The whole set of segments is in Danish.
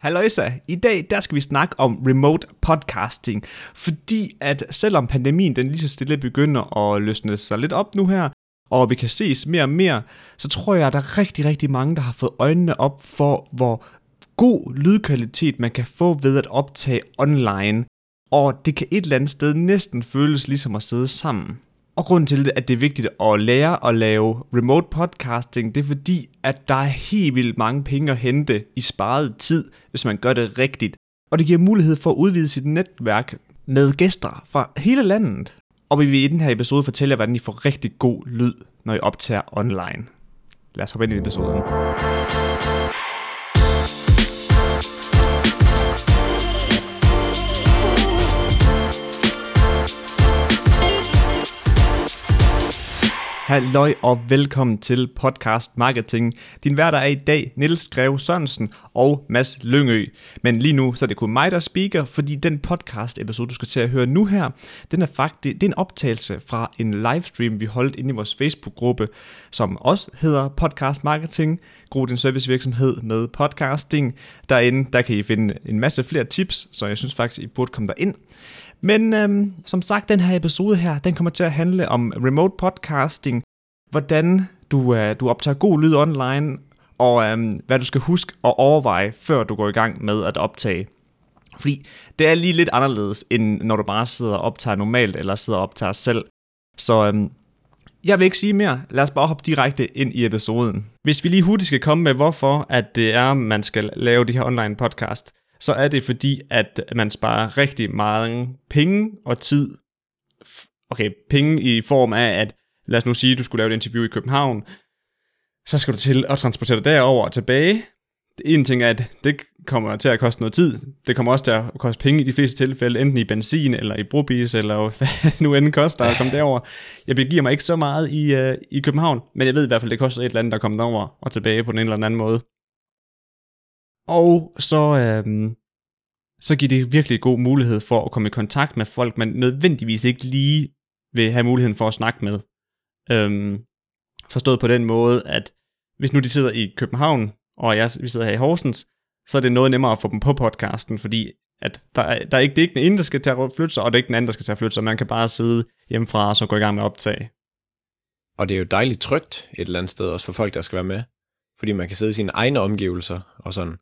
Halløjsa, i dag der skal vi snakke om remote podcasting, fordi at selvom pandemien den lige så stille begynder at løsne sig lidt op nu her, og vi kan ses mere og mere, så tror jeg, at der er rigtig, rigtig mange, der har fået øjnene op for, hvor god lydkvalitet man kan få ved at optage online. Og det kan et eller andet sted næsten føles ligesom at sidde sammen. Og grunden til, at det er vigtigt at lære at lave remote podcasting, det er fordi, at der er helt vildt mange penge at hente i sparet tid, hvis man gør det rigtigt. Og det giver mulighed for at udvide sit netværk med gæster fra hele landet. Og vi vil i den her episode fortælle jer, hvordan I får rigtig god lyd, når I optager online. Lad os hoppe ind i episoden. Halløj og velkommen til Podcast Marketing. Din værter er i dag Niels Greve Sørensen og Mads Lyngø. Men lige nu så er det kun mig, der speaker, fordi den podcast episode, du skal til at høre nu her, den er faktisk det er en optagelse fra en livestream, vi holdt inde i vores Facebook-gruppe, som også hedder Podcast Marketing. Gro din servicevirksomhed med podcasting. Derinde der kan I finde en masse flere tips, så jeg synes faktisk, I burde komme derind. Men øhm, som sagt, den her episode her, den kommer til at handle om remote podcasting, hvordan du, øh, du optager god lyd online, og øh, hvad du skal huske at overveje, før du går i gang med at optage. Fordi det er lige lidt anderledes, end når du bare sidder og optager normalt, eller sidder og optager selv. Så øh, jeg vil ikke sige mere. Lad os bare hoppe direkte ind i episoden. Hvis vi lige hurtigt skal komme med, hvorfor at det er, man skal lave de her online podcast, så er det fordi, at man sparer rigtig mange penge og tid. Okay, penge i form af, at lad os nu sige, at du skulle lave et interview i København, så skal du til at transportere dig derover og tilbage. En ting er, at det kommer til at koste noget tid. Det kommer også til at koste penge i de fleste tilfælde, enten i benzin eller i brobis, eller hvad nu end koster at komme derover. Jeg begiver mig ikke så meget i, uh, i København, men jeg ved i hvert fald, det koster et eller andet at komme derover og tilbage på den ene eller anden måde. Og så, øhm, så giver det virkelig god mulighed for at komme i kontakt med folk, man nødvendigvis ikke lige vil have muligheden for at snakke med. Øhm, forstået på den måde, at hvis nu de sidder i København, og jeg, vi sidder her i Horsens, så er det noget nemmere at få dem på podcasten, fordi at der, er, der er ikke, det er ikke den ene, der skal tage at flytte sig, og det er ikke den anden, der skal tage at flytte sig. Man kan bare sidde hjemmefra og så gå i gang med at optage. Og det er jo dejligt trygt et eller andet sted, også for folk, der skal være med. Fordi man kan sidde i sine egne omgivelser, og sådan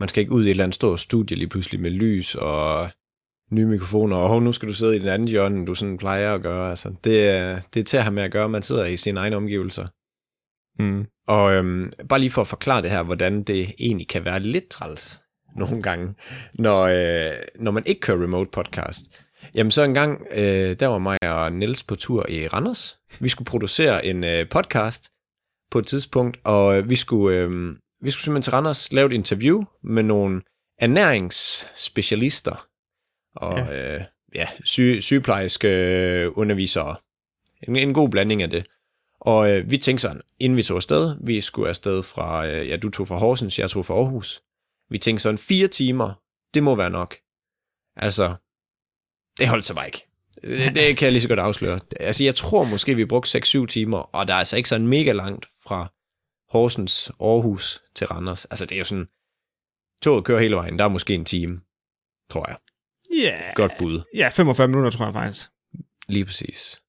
man skal ikke ud i et eller andet stort studie lige pludselig med lys og nye mikrofoner, og nu skal du sidde i den anden hjørne, du sådan plejer at gøre. Altså, det, er, det er til at have med at gøre, man sidder i sine egne omgivelser. Mm. Og øhm, bare lige for at forklare det her, hvordan det egentlig kan være lidt træls nogle gange, når, øh, når man ikke kører remote podcast. Jamen så en gang, øh, der var mig og Niels på tur i Randers. Vi skulle producere en øh, podcast på et tidspunkt, og øh, vi skulle øh, vi skulle simpelthen til Randers lave et interview med nogle ernæringsspecialister og ja. Øh, ja, sy- sygeplejerske øh, undervisere. En, en god blanding af det. Og øh, vi tænkte sådan, inden vi tog afsted, vi skulle afsted fra, øh, ja, du tog fra Horsens, jeg tog fra Aarhus. Vi tænkte sådan, fire timer, det må være nok. Altså, det holdt sig bare ikke. Det, det kan jeg lige så godt afsløre. Altså, jeg tror måske, vi brugte 6-7 timer, og der er altså ikke sådan mega langt fra Horsens, Aarhus til Randers. Altså det er jo sådan, toget kører hele vejen, der er måske en time, tror jeg. Ja. Yeah. Godt bud. Ja, 45 minutter, tror jeg faktisk. Lige præcis.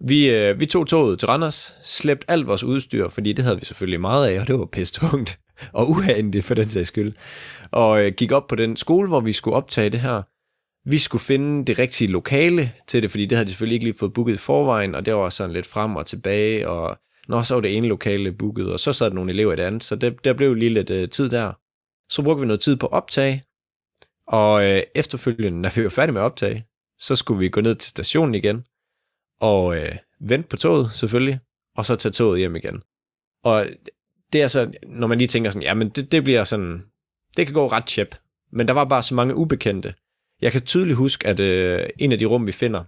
Vi, øh, vi tog toget til Randers, slæbte alt vores udstyr, fordi det havde vi selvfølgelig meget af, og det var pistungt og uhandigt for den sags skyld. Og øh, gik op på den skole, hvor vi skulle optage det her. Vi skulle finde det rigtige lokale til det, fordi det havde de selvfølgelig ikke lige fået booket i forvejen, og det var sådan lidt frem og tilbage, og Nå, så var det ene lokale booket, og så sad nogle elever i det andet, så det, der blev lige lidt uh, tid der. Så brugte vi noget tid på optag, og uh, efterfølgende, når vi var færdige med at optage, så skulle vi gå ned til stationen igen, og uh, vente på toget selvfølgelig, og så tage toget hjem igen. Og det er så, når man lige tænker sådan, ja, men det, det bliver sådan, det kan gå ret tjep. Men der var bare så mange ubekendte. Jeg kan tydeligt huske, at uh, en af de rum, vi finder,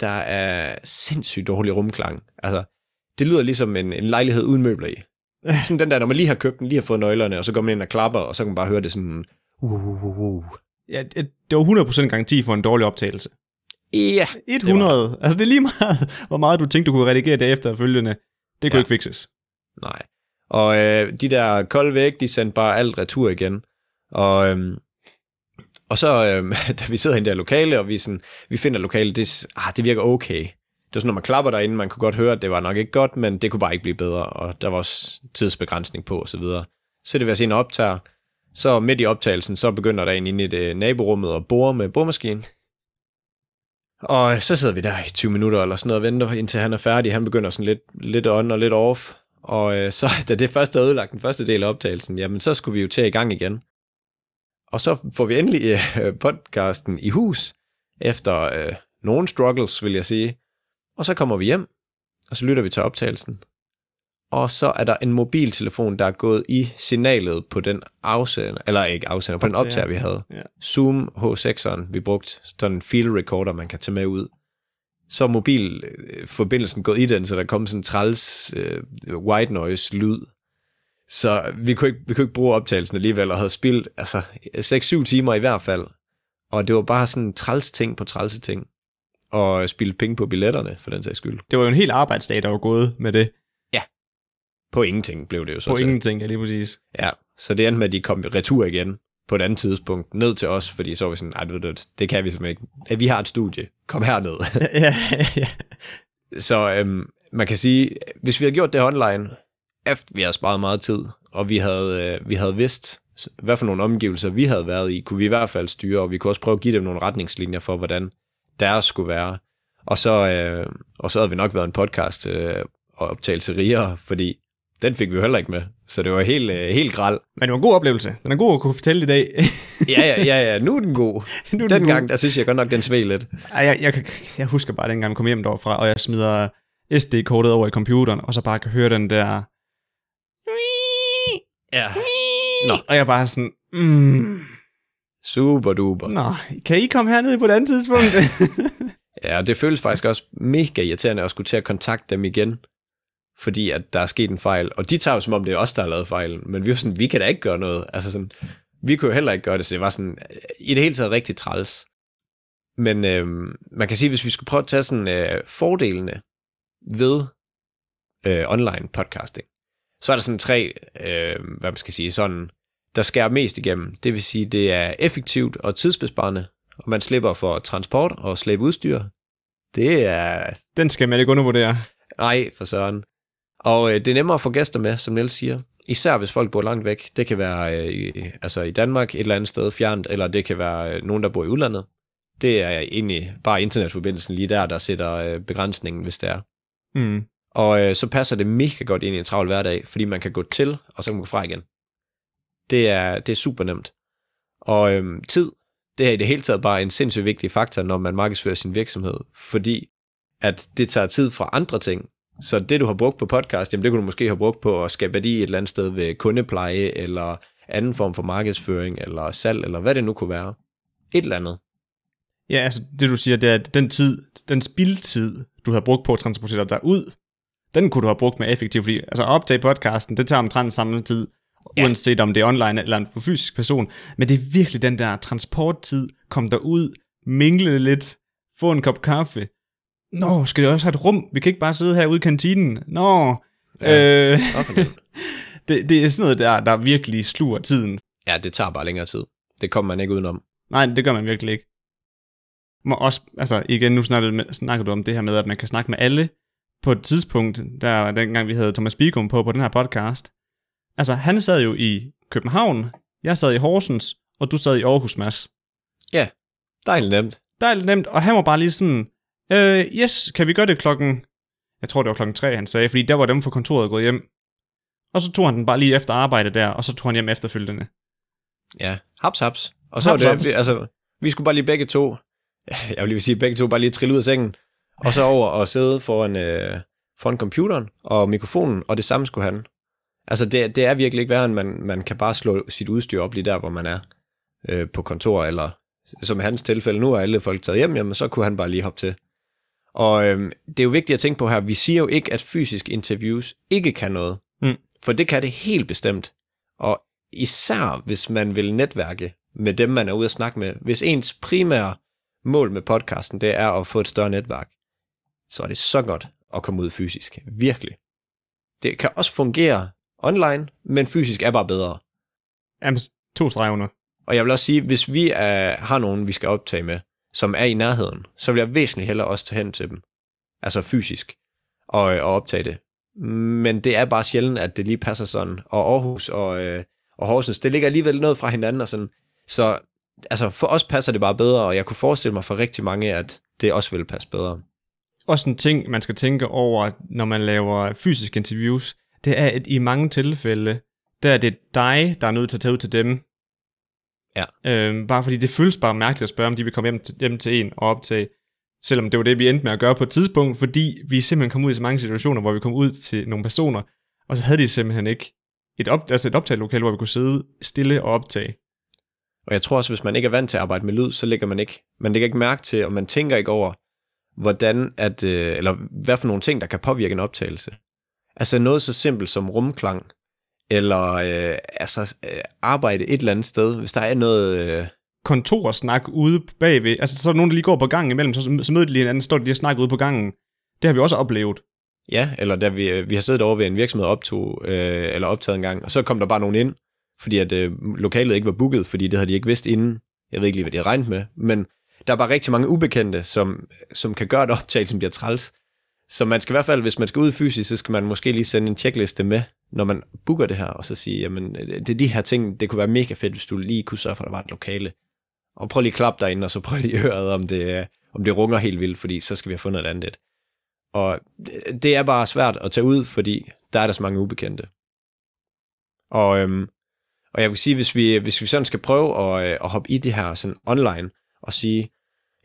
der er sindssygt dårlig rumklang. Altså, det lyder ligesom en, en lejlighed uden møbler i. Sådan den der, når man lige har købt den, lige har fået nøglerne, og så går man ind og klapper, og så kan man bare høre det sådan... Uh, uh, uh, uh. Ja, det var 100% garanti for en dårlig optagelse. Ja. 100. Det var... Altså det er lige meget, hvor meget du tænkte, du kunne redigere det efterfølgende. Det kunne ja. ikke fikses. Nej. Og øh, de der kolde væg, de sendte bare alt retur igen. Og, øhm, og så, øhm, da vi sidder i det der lokale, og vi, sådan, vi finder lokale, det, ah, det virker okay. Det var sådan, når man klapper derinde, man kunne godt høre, at det var nok ikke godt, men det kunne bare ikke blive bedre, og der var også tidsbegrænsning på, og så videre. Så det vil sige en optager, så midt i optagelsen, så begynder der en inde i det øh, naborummet og bore med boremaskinen. Og øh, så sidder vi der i 20 minutter eller sådan noget og venter, indtil han er færdig. Han begynder sådan lidt, lidt on og lidt off. Og øh, så, da det først er ødelagt, den første del af optagelsen, jamen så skulle vi jo til i gang igen. Og så får vi endelig øh, podcasten i hus, efter øh, nogle struggles, vil jeg sige. Og så kommer vi hjem, og så lytter vi til optagelsen. Og så er der en mobiltelefon, der er gået i signalet på den afsender, eller ikke afsender, på den Optager. vi havde. Ja. Zoom H6'eren, vi brugte sådan en field recorder, man kan tage med ud. Så er mobilforbindelsen gået i den, så der kom sådan en træls øh, white noise lyd. Så vi kunne, ikke, vi kunne ikke bruge optagelsen alligevel, og havde spildt altså, 6-7 timer i hvert fald. Og det var bare sådan træls ting på trælse ting. Og spille penge på billetterne, for den sags skyld. Det var jo en hel arbejdsdag, der var gået med det. På ingenting blev det jo så På til. ingenting, ja, lige præcis. Ja, så det endte med, at de kom retur igen på et andet tidspunkt, ned til os, fordi så var vi sådan, nej, det, det, det kan vi simpelthen ikke. Ja, Vi har et studie, kom herned. ja, ja. så øhm, man kan sige, hvis vi havde gjort det online, efter vi havde sparet meget tid, og vi havde, øh, vi havde vidst, hvad for nogle omgivelser vi havde været i, kunne vi i hvert fald styre, og vi kunne også prøve at give dem nogle retningslinjer for, hvordan deres skulle være. Og så, øh, og så havde vi nok været en podcast øh, og optagelse rigere, fordi den fik vi jo heller ikke med. Så det var helt, øh, helt gral. Men det var en god oplevelse. Den er god at kunne fortælle i dag. Ja, ja, ja, ja, nu er den god. Nu den Den god. gang, der synes jeg godt nok, den sved lidt. Ej, jeg, jeg, jeg husker bare dengang, jeg kom hjem derfra, og jeg smider SD-kortet over i computeren, og så bare kan høre den der... Ja. Nå. Og jeg bare sådan... Mm, Super duper. nå, kan I komme herned på et andet tidspunkt? Ja, det føles faktisk også mega irriterende at skulle til at kontakte dem igen, fordi at der er sket en fejl. Og de tager jo som om, det er os, der har lavet fejlen. Men vi er sådan, vi kan da ikke gøre noget. Altså sådan, vi kunne jo heller ikke gøre det, så det var sådan, i det hele taget rigtig træls. Men øhm, man kan sige, hvis vi skulle prøve at tage sådan øh, fordelene ved øh, online podcasting, så er der sådan tre, øh, hvad man skal sige, sådan, der skærer mest igennem. Det vil sige, det er effektivt og tidsbesparende, og man slipper for transport og slæbe udstyr. Det er... den skal man ikke undervurdere. Nej, for søren. Og øh, det er nemmere at få gæster med, som Niels siger. Især hvis folk bor langt væk. Det kan være øh, i, altså i Danmark et eller andet sted fjernt, eller det kan være øh, nogen, der bor i udlandet. Det er egentlig bare internetforbindelsen lige der, der sætter øh, begrænsningen, hvis det er. Mm. Og øh, så passer det mega godt ind i en travl hverdag, fordi man kan gå til, og så kan man gå fra igen. Det er, det er super nemt. Og øhm, tid, det er i det hele taget bare en sindssygt vigtig faktor, når man markedsfører sin virksomhed, fordi at det tager tid fra andre ting. Så det, du har brugt på podcast, jamen det kunne du måske have brugt på at skabe værdi et eller andet sted ved kundepleje, eller anden form for markedsføring, eller salg, eller hvad det nu kunne være. Et eller andet. Ja, altså det du siger, det er, at den tid, den spildtid, du har brugt på at transportere dig ud, den kunne du have brugt mere effektivt, fordi altså at optage podcasten, det tager omtrent samme tid, Ja. uanset om det er online eller en fysisk person. Men det er virkelig den der transporttid, kom der ud, mingle lidt, få en kop kaffe. Nå, skal det også have et rum? Vi kan ikke bare sidde herude i kantinen. Nå, Ja, ja. øh, det, det er sådan noget der, der virkelig sluger tiden. ja, det tager bare længere tid. Det kommer man ikke udenom. Nej, det gør man virkelig ikke. Må også, altså igen, nu snakker, snakker du om det her med, at man kan snakke med alle på et tidspunkt, der dengang vi havde Thomas Bigum på på den her podcast. Altså, han sad jo i København, jeg sad i Horsens, og du sad i Aarhus, Mads. Dejligt nemt. Dejligt nemt, og han var bare lige sådan, øh, yes, kan vi gøre det klokken, jeg tror det var klokken tre, han sagde, fordi der var dem fra kontoret gået hjem. Og så tog han den bare lige efter arbejde der, og så tog han hjem efterfølgende. Ja, haps, haps. Og så Haps, haps, det, haps. vi, altså, vi skulle bare lige begge to, jeg vil lige sige begge to, bare lige trille ud af sengen, og så over og sidde foran, øh, foran computeren og mikrofonen, og det samme skulle han. Altså, det, det er virkelig ikke værre, end man, man kan bare slå sit udstyr op lige der, hvor man er øh, på kontor, eller som i hans tilfælde, nu er alle folk taget hjem, jamen så kunne han bare lige hoppe til. Og øh, det er jo vigtigt at tænke på her, vi siger jo ikke, at fysisk interviews ikke kan noget. Mm. For det kan det helt bestemt. Og især hvis man vil netværke med dem, man er ude at snakke med. Hvis ens primære mål med podcasten, det er at få et større netværk, så er det så godt at komme ud fysisk. Virkelig. Det kan også fungere online, men fysisk er bare bedre. Jamen, to streger under. Og jeg vil også sige, hvis vi er, har nogen, vi skal optage med, som er i nærheden, så vil jeg væsentligt hellere også tage hen til dem. Altså fysisk. Og, øh, og optage det. Men det er bare sjældent, at det lige passer sådan. Og Aarhus og, øh, og Horsens, det ligger alligevel noget fra hinanden. Og sådan. Så altså, for os passer det bare bedre, og jeg kunne forestille mig for rigtig mange, at det også ville passe bedre. Også en ting, man skal tænke over, når man laver fysiske interviews, det er, at i mange tilfælde, der er det dig, der er nødt til at tage ud til dem. Ja. Øhm, bare fordi det føles bare mærkeligt at spørge, om de vil komme hjem til, hjem til en og optage. Selvom det var det, vi endte med at gøre på et tidspunkt, fordi vi simpelthen kom ud i så mange situationer, hvor vi kom ud til nogle personer, og så havde de simpelthen ikke et, op, altså et optagelokale, hvor vi kunne sidde stille og optage. Og jeg tror også, hvis man ikke er vant til at arbejde med lyd, så lægger man ikke, man lægger ikke mærke til, og man tænker ikke over, hvordan at, øh, eller hvad for nogle ting, der kan påvirke en optagelse. Altså noget så simpelt som rumklang, eller øh, altså øh, arbejde et eller andet sted, hvis der er noget... Øh, kontorsnak ude bagved. Altså, så er der nogen, der lige går på gangen imellem, så, så møder de lige hinanden, står de lige og snakker ude på gangen. Det har vi også oplevet. Ja, eller da vi, øh, vi har siddet over ved en virksomhed optog, øh, eller optaget en gang, og så kom der bare nogen ind, fordi at øh, lokalet ikke var booket, fordi det havde de ikke vidst inden. Jeg ved ikke lige, hvad de havde regnet med, men der er bare rigtig mange ubekendte, som, som kan gøre optag, som bliver træls. Så man skal i hvert fald, hvis man skal ud fysisk, så skal man måske lige sende en checkliste med, når man booker det her, og så sige, jamen, det er de her ting, det kunne være mega fedt, hvis du lige kunne sørge for, at der var et lokale. Og prøv lige at klappe derinde, og så prøv lige øret, om det, om det runger helt vildt, fordi så skal vi have fundet et andet. Og det er bare svært at tage ud, fordi der er der så mange ubekendte. Og, øhm, og jeg vil sige, hvis vi, hvis vi sådan skal prøve at, øh, at hoppe i det her sådan online, og sige,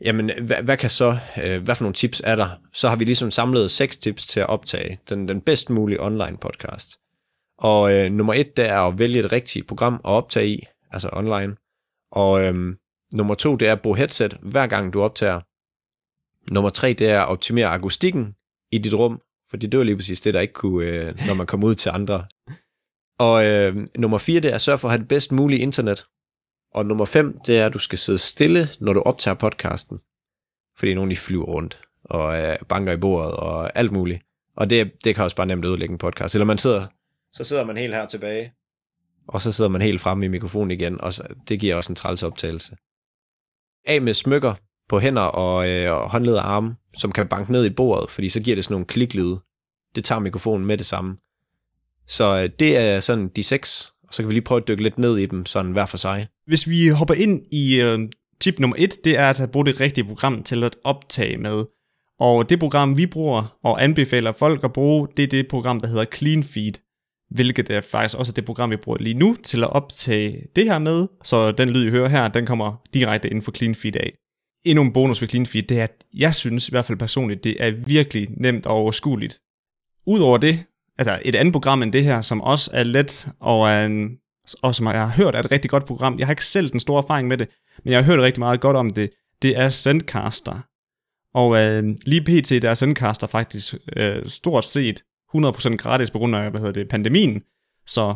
jamen, hvad, hvad kan så, øh, hvad for nogle tips er der? Så har vi ligesom samlet seks tips til at optage den, den bedst mulige online podcast. Og øh, nummer et, det er at vælge et rigtigt program at optage i, altså online. Og øh, nummer to, det er at bruge headset, hver gang du optager. Nummer tre, det er at optimere akustikken i dit rum, for det var lige præcis det, der ikke kunne, øh, når man kommer ud til andre. Og øh, nummer fire, det er at sørge for at have det bedst mulige internet. Og nummer 5, det er, at du skal sidde stille, når du optager podcasten. Fordi nogen de flyver rundt og øh, banker i bordet og alt muligt. Og det, det kan også bare nemt ødelægge en podcast. Eller man sidder, så sidder man helt her tilbage, og så sidder man helt fremme i mikrofonen igen, og så, det giver også en træls optagelse. Af med smykker på hænder og, øh, og håndled og arme, som kan banke ned i bordet, fordi så giver det sådan nogle kliklyde. Det tager mikrofonen med det samme. Så øh, det er sådan de seks og så kan vi lige prøve at dykke lidt ned i dem, sådan hver for sig. Hvis vi hopper ind i øh, tip nummer et, det er at bruge det rigtige program til at optage med. Og det program, vi bruger og anbefaler folk at bruge, det er det program, der hedder CleanFeed. Hvilket er faktisk også det program, vi bruger lige nu til at optage det her med. Så den lyd, I hører her, den kommer direkte inden for CleanFeed af. Endnu en bonus ved CleanFeed, det er, at jeg synes i hvert fald personligt, det er virkelig nemt og overskueligt. Udover det, altså et andet program end det her, som også er let og, er en, og som jeg har hørt er et rigtig godt program. Jeg har ikke selv den store erfaring med det, men jeg har hørt rigtig meget godt om det. Det er Sendcaster. Og øh, lige pt. der er Sendcaster faktisk øh, stort set 100% gratis på grund af, hvad hedder det, pandemien. Så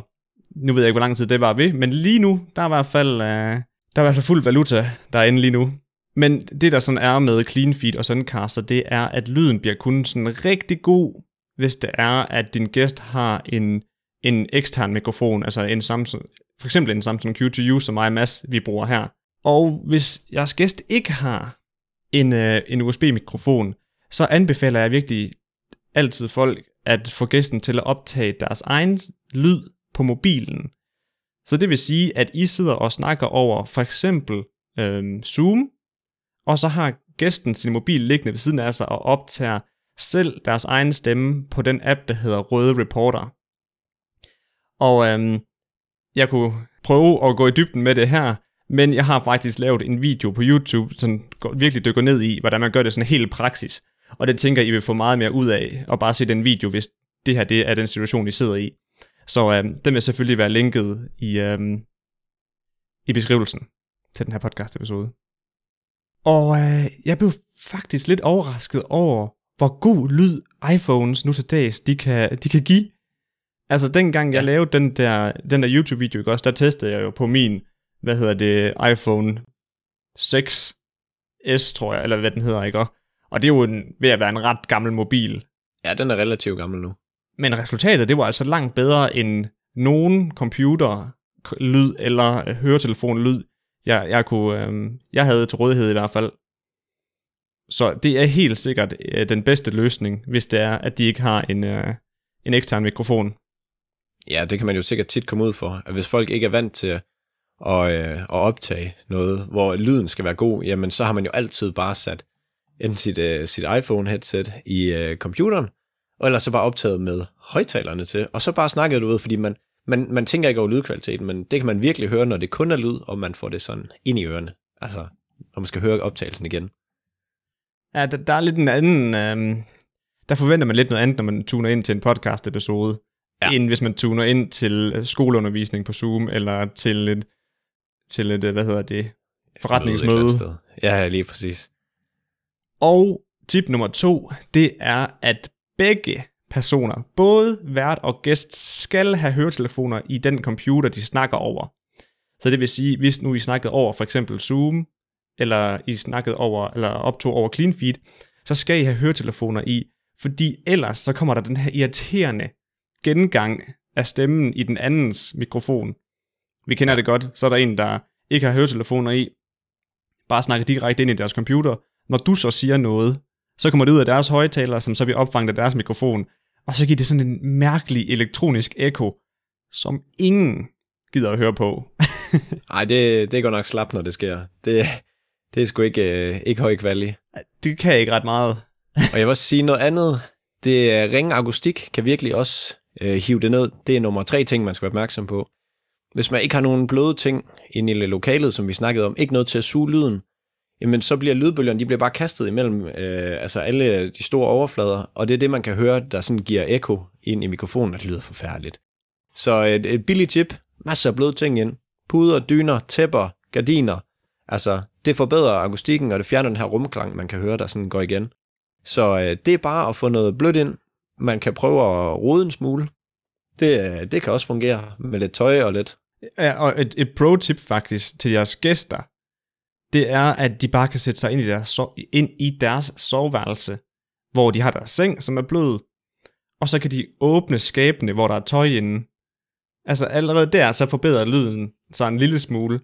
nu ved jeg ikke, hvor lang tid det var ved, men lige nu, der er i hvert fald, øh, der er i hvert fald fuld valuta derinde lige nu. Men det, der sådan er med CleanFeed og Sendcaster, det er, at lyden bliver kun sådan rigtig god hvis det er, at din gæst har en, en ekstern mikrofon, altså en Samsung, for eksempel en Samsung Q2U, som mig og Mads, vi bruger her. Og hvis jeres gæst ikke har en, øh, en USB-mikrofon, så anbefaler jeg virkelig altid folk at få gæsten til at optage deres egen lyd på mobilen. Så det vil sige, at I sidder og snakker over for eksempel øh, Zoom, og så har gæsten sin mobil liggende ved siden af sig og optager selv deres egen stemme på den app, der hedder Røde Reporter. Og øhm, jeg kunne prøve at gå i dybden med det her, men jeg har faktisk lavet en video på YouTube, som virkelig dykker ned i, hvordan man gør det sådan helt praksis. Og det tænker I vil få meget mere ud af, at bare se den video, hvis det her det er den situation, I sidder i. Så øhm, den vil selvfølgelig være linket i, øhm, i beskrivelsen til den her podcast episode. Og øh, jeg blev faktisk lidt overrasket over, hvor god lyd iPhones nu til dags, de kan, de kan give. Altså dengang jeg ja. lavede den der, den der YouTube-video, ikke også, der testede jeg jo på min, hvad hedder det, iPhone 6S, tror jeg, eller hvad den hedder, ikke også? Og det er jo en, ved at være en ret gammel mobil. Ja, den er relativt gammel nu. Men resultatet, det var altså langt bedre end nogen computer lyd eller høretelefon lyd, jeg, jeg, kunne, øh, jeg havde til rådighed i hvert fald. Så det er helt sikkert øh, den bedste løsning, hvis det er, at de ikke har en, øh, en ekstern mikrofon. Ja, det kan man jo sikkert tit komme ud for. At hvis folk ikke er vant til at, øh, at optage noget, hvor lyden skal være god, jamen så har man jo altid bare sat enten sit, øh, sit iPhone-headset i øh, computeren, og ellers så bare optaget med højtalerne til, og så bare snakket du ud, fordi man, man, man tænker ikke over lydkvaliteten, men det kan man virkelig høre, når det kun er lyd, og man får det sådan ind i ørerne. Altså, når man skal høre optagelsen igen. Ja, der, der er lidt en anden... Øh, der forventer man lidt noget andet, når man tuner ind til en podcast-episode, ja. end hvis man tuner ind til skoleundervisning på Zoom, eller til et, til et hvad hedder det, forretningsmøde. Ja, lige præcis. Og tip nummer to, det er, at begge personer, både vært og gæst, skal have høretelefoner i den computer, de snakker over. Så det vil sige, hvis nu I snakkede over for eksempel Zoom, eller I snakkede over, eller optog over CleanFeed, så skal I have høretelefoner i, fordi ellers så kommer der den her irriterende gengang af stemmen i den andens mikrofon. Vi kender det godt, så er der en, der ikke har høretelefoner i, bare snakker direkte ind i deres computer. Når du så siger noget, så kommer det ud af deres højtaler, som så bliver opfanget af deres mikrofon, og så giver det sådan en mærkelig elektronisk ekko, som ingen gider at høre på. Nej, det, det går nok slap, når det sker. Det, det er sgu ikke, øh, ikke høj kvalitet. Det kan ikke ret meget. og jeg vil også sige noget andet. Det er ringe akustik kan virkelig også øh, hive det ned. Det er nummer tre ting, man skal være opmærksom på. Hvis man ikke har nogen bløde ting inde i lokalet, som vi snakkede om, ikke noget til at suge lyden, jamen så bliver lydbølgerne, de bliver bare kastet imellem øh, altså alle de store overflader, og det er det, man kan høre, der sådan giver ekko ind i mikrofonen, og det lyder forfærdeligt. Så et, et billigt tip, masser af bløde ting ind. Puder, dyner, tæpper, gardiner. Altså, det forbedrer akustikken, og det fjerner den her rumklang, man kan høre, der sådan går igen. Så øh, det er bare at få noget blødt ind. Man kan prøve at rode en smule. Det, det kan også fungere med lidt tøj og lidt. Ja, og et, et pro-tip faktisk til jeres gæster, det er, at de bare kan sætte sig ind i deres, ind i deres soveværelse, hvor de har deres seng, som er blød, og så kan de åbne skabene, hvor der er tøj inde. Altså allerede der, så forbedrer lyden sig en lille smule.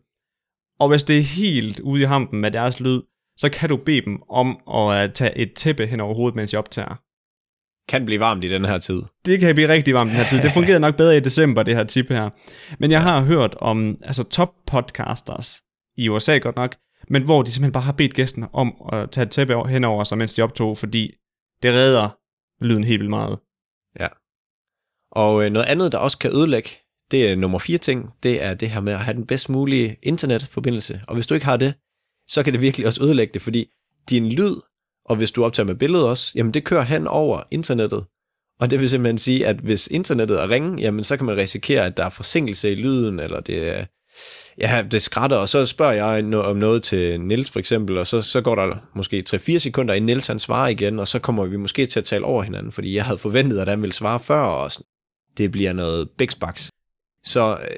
Og hvis det er helt ude i hampen med deres lyd, så kan du bede dem om at øh, tage et tæppe hen over hovedet, mens jeg optager. Kan blive varmt i den her tid. Det kan blive rigtig varmt den her tid. Det fungerede nok bedre i december, det her tip her. Men jeg har hørt om altså top podcasters i USA godt nok, men hvor de simpelthen bare har bedt gæsten om at tage et tæppe hen over sig, mens de optog, fordi det redder lyden helt vildt meget. Ja. Og øh, noget andet, der også kan ødelægge, det er nummer fire ting, det er det her med at have den bedst mulige internetforbindelse. Og hvis du ikke har det, så kan det virkelig også ødelægge det, fordi din lyd, og hvis du optager med billedet også, jamen det kører hen over internettet. Og det vil simpelthen sige, at hvis internettet er ringe, jamen så kan man risikere, at der er forsinkelse i lyden, eller det er ja, det skrætter, og så spørger jeg om noget til Nils for eksempel, og så, så går der måske 3-4 sekunder, inden Nils han svarer igen, og så kommer vi måske til at tale over hinanden, fordi jeg havde forventet, at han ville svare før, og det bliver noget bæksbaks. Så øh,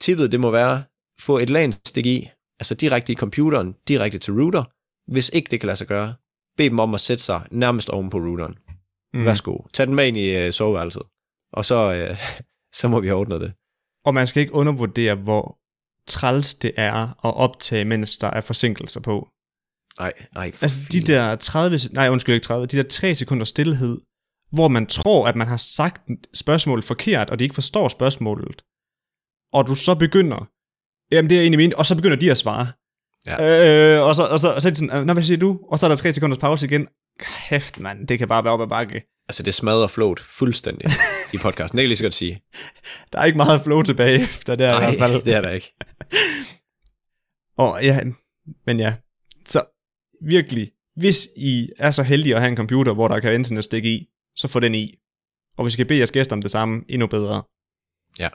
tippet, det må være, få et LAN-stik i, altså direkte i computeren, direkte til router. Hvis ikke det kan lade sig gøre, bed dem om at sætte sig nærmest oven på routeren. Mm. Værsgo, tag den med ind i øh, soveværelset, og så, øh, så må vi have ordnet det. Og man skal ikke undervurdere, hvor træls det er at optage, mens der er forsinkelser på. Nej, nej. Altså de der 30, nej undskyld ikke 30, de der 3 sekunder stillhed, hvor man tror, at man har sagt spørgsmålet forkert, og de ikke forstår spørgsmålet. Og du så begynder, jamen det er egentlig min, og så begynder de at svare. Ja. Øh, og, så, og, så, og så er det sådan, Nå, hvad siger du? Og så er der 3 sekunders pause igen. Kæft, mand, det kan bare være op ad bakke. Altså, det smadrer float fuldstændig i podcasten. Det kan jeg lige så godt sige. Der er ikke meget flow tilbage efter det Nej, i hvert fald. det er der ikke. og ja, men ja. Så virkelig, hvis I er så heldige at have en computer, hvor der kan internet stikke i, så få den i. Og hvis I kan bede jeres gæster om det samme, endnu bedre. Ja.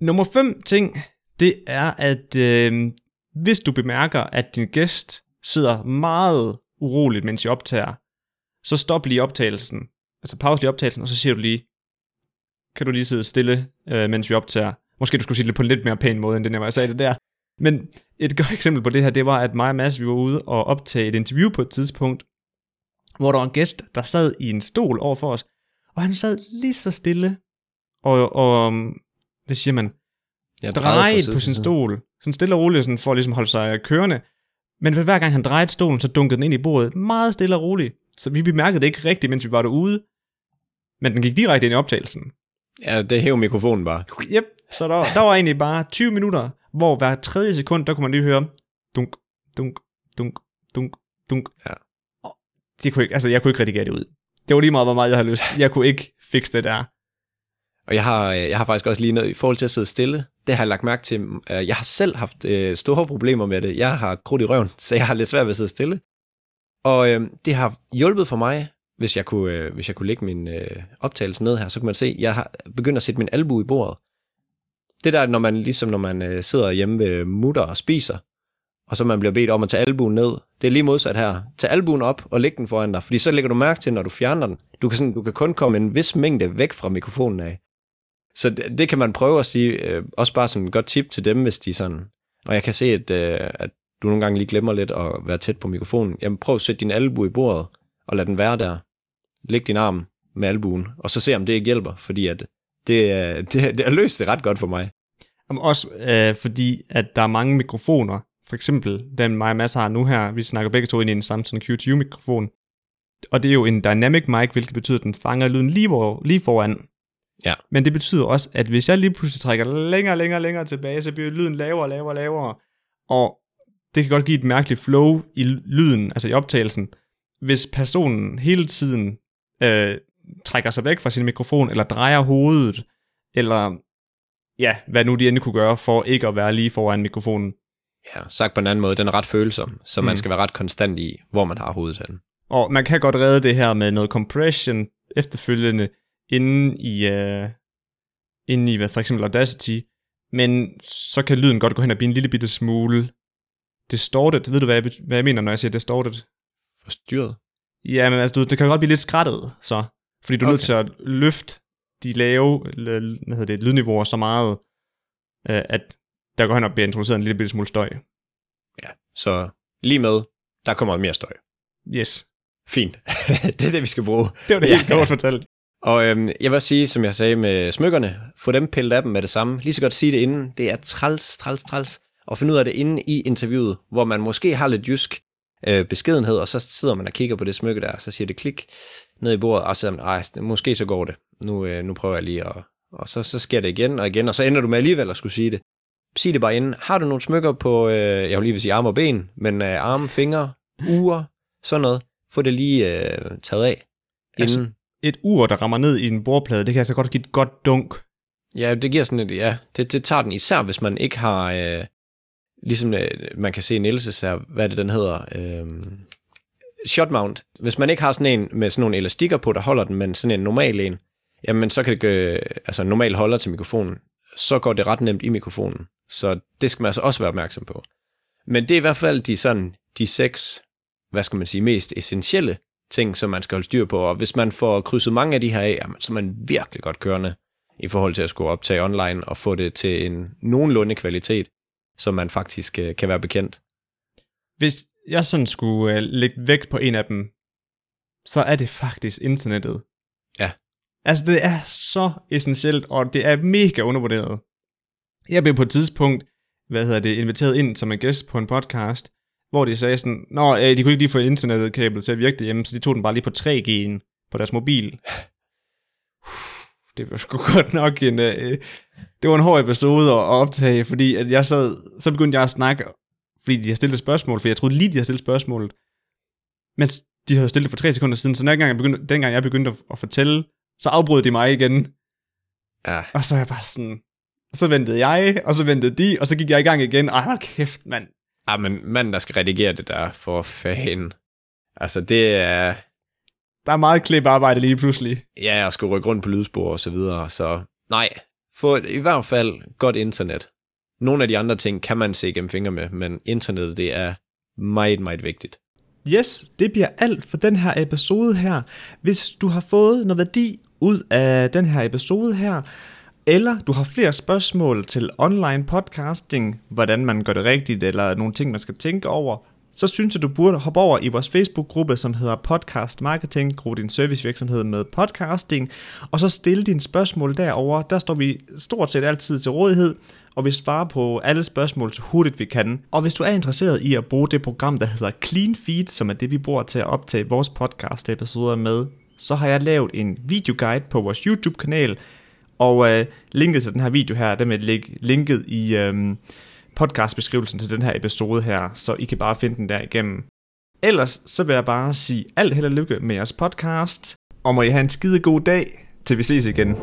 Nummer 5 ting, det er, at øh, hvis du bemærker, at din gæst sidder meget uroligt, mens I optager, så stop lige optagelsen. Altså pause lige optagelsen, og så siger du lige, kan du lige sidde stille, øh, mens vi optager. Måske du skulle sige det på en lidt mere pæn måde, end det, jeg sagde det der. Men et godt eksempel på det her, det var, at mig og Mads, vi var ude og optage et interview på et tidspunkt, hvor der var en gæst, der sad i en stol over for os, og han sad lige så stille, og, og hvad siger man, Ja, drejet på sin stol, sådan stille og roligt, sådan for at ligesom holde sig kørende. Men hver gang han drejede stolen, så dunkede den ind i bordet, meget stille og roligt. Så vi bemærkede det ikke rigtigt, mens vi var derude. Men den gik direkte ind i optagelsen. Ja, det hæver mikrofonen bare. Yep, så der, der var egentlig bare 20 minutter, hvor hver tredje sekund, der kunne man lige høre dunk, dunk, dunk, dunk, dunk. Ja. Det kunne ikke, altså, jeg kunne ikke redigere det ud. Det var lige meget, hvor meget jeg havde lyst. Jeg kunne ikke fikse det der. Og jeg har, øh, jeg har faktisk også lige noget i forhold til at sidde stille. Det har jeg lagt mærke til. Øh, jeg har selv haft øh, store problemer med det. Jeg har krudt i røven, så jeg har lidt svært ved at sidde stille. Og øh, det har hjulpet for mig, hvis jeg kunne, øh, hvis jeg kunne lægge min øh, optagelse ned her, så kan man se, at jeg har begyndt at sætte min albu i bordet. Det der, når man ligesom når man øh, sidder hjemme ved mutter og spiser, og så man bliver bedt om at tage albuen ned. Det er lige modsat her. Tag albuen op og læg den foran dig, fordi så lægger du mærke til, når du fjerner den. Du kan, sådan, du kan kun komme en vis mængde væk fra mikrofonen af. Så det, det kan man prøve at sige, øh, også bare som et godt tip til dem, hvis de sådan... Og jeg kan se, at, øh, at du nogle gange lige glemmer lidt at være tæt på mikrofonen. Jamen prøv at sætte din albu i bordet, og lad den være der. Læg din arm med albuen, og så se om det ikke hjælper, fordi at det, det, det har løst det ret godt for mig. Jamen også øh, fordi, at der er mange mikrofoner, for eksempel den mig og Mads har nu her, vi snakker begge to ind i en Samsung Q20-mikrofon, og det er jo en dynamic mic, hvilket betyder, at den fanger lyden lige, hvor, lige foran. Ja. Men det betyder også, at hvis jeg lige pludselig trækker længere, længere, længere tilbage, så bliver lyden lavere, lavere, lavere. Og det kan godt give et mærkeligt flow i lyden, altså i optagelsen, hvis personen hele tiden øh, trækker sig væk fra sin mikrofon, eller drejer hovedet, eller ja, hvad nu de endelig kunne gøre for ikke at være lige foran mikrofonen. Ja, sagt på en anden måde, den er ret følsom, så mm. man skal være ret konstant i, hvor man har hovedet hen. Og man kan godt redde det her med noget compression efterfølgende inden i, uh, inden i hvad, for eksempel Audacity, men så kan lyden godt gå hen og blive en lille bitte smule distorted. Ved du, hvad jeg, hvad jeg mener, når jeg siger distorted? Forstyrret? Ja, men altså, det kan godt blive lidt skrættet, så. Fordi du er okay. nødt til at løfte de lave hvad hedder det, lydniveauer så meget, øh, at der går hen og bliver introduceret en lille bitte smule støj. Ja, så lige med, der kommer mere støj. Yes. Fint. det er det, vi skal bruge. Det var det helt kort fortalt. Og øhm, jeg vil også sige, som jeg sagde med smykkerne, få dem pillet af dem med det samme. Lige så godt sige det inden. Det er træls, træls, træls. Og finde ud af det inde i interviewet, hvor man måske har lidt jysk øh, beskedenhed, og så sidder man og kigger på det smykke der, og så siger det klik ned i bordet, og så siger man, ej, måske så går det. Nu, øh, nu prøver jeg lige at... Og så, så sker det igen og igen, og så ender du med alligevel at skulle sige det. Sig det bare inden. Har du nogle smykker på, øh, jeg vil lige vil sige arme og ben, men øh, arme, fingre, uger, sådan noget, få det lige øh, taget af. Altså, Inden et ur, der rammer ned i en bordplade, det kan altså godt give et godt dunk. Ja, det giver sådan et, ja, det, det tager den især, hvis man ikke har, øh, ligesom øh, man kan se en Elses her, hvad er det den hedder, øh, shot mount. Hvis man ikke har sådan en med sådan nogle elastikker på, der holder den, men sådan en normal en, jamen så kan det gøre, altså en normal holder til mikrofonen, så går det ret nemt i mikrofonen. Så det skal man altså også være opmærksom på. Men det er i hvert fald de, sådan, de seks, hvad skal man sige, mest essentielle ting, som man skal holde styr på. Og hvis man får krydset mange af de her af, jamen, så er man virkelig godt kørende i forhold til at skulle optage online og få det til en nogenlunde kvalitet, som man faktisk øh, kan være bekendt. Hvis jeg sådan skulle uh, lægge vægt på en af dem, så er det faktisk internettet. Ja. Altså, det er så essentielt, og det er mega undervurderet. Jeg blev på et tidspunkt, hvad hedder det, inviteret ind som en gæst på en podcast, hvor de sagde sådan, Nå, øh, de kunne ikke lige få internetkabel til at virke hjemme, så de tog den bare lige på 3G'en på deres mobil. Det var sgu godt nok en, øh, det var en hård episode at optage, fordi at jeg sad, så begyndte jeg at snakke, fordi de har stillet et spørgsmål, for jeg troede lige, de har stillet spørgsmålet, men de havde stillet det for tre sekunder siden, så dengang jeg begyndte, dengang jeg begyndte at, at fortælle, så afbrød de mig igen. Ja. Og så er jeg bare sådan, så ventede jeg, og så ventede de, og så gik jeg i gang igen. Ej, hold kæft, mand. Ah, men manden, der skal redigere det der, for fanden. Altså, det er... Der er meget kliparbejde lige pludselig. Ja, jeg skal rykke rundt på lydspor og så videre, så nej. Få i hvert fald godt internet. Nogle af de andre ting kan man se gennem fingre med, men internettet, det er meget, meget vigtigt. Yes, det bliver alt for den her episode her. Hvis du har fået noget værdi ud af den her episode her, eller du har flere spørgsmål til online podcasting, hvordan man gør det rigtigt, eller nogle ting, man skal tænke over, så synes jeg, du burde hoppe over i vores Facebook-gruppe, som hedder Podcast Marketing. Gro din servicevirksomhed med podcasting. Og så stille dine spørgsmål derover. Der står vi stort set altid til rådighed, og vi svarer på alle spørgsmål så hurtigt vi kan. Og hvis du er interesseret i at bruge det program, der hedder Clean Feed, som er det, vi bruger til at optage vores podcast-episoder med, så har jeg lavet en videoguide på vores YouTube-kanal, og øh, linket til den her video her, den vil ligge linket i øh, podcastbeskrivelsen til den her episode her, så I kan bare finde den der igennem. Ellers så vil jeg bare sige alt held og lykke med jeres podcast, og må I have en skide god dag, til vi ses igen.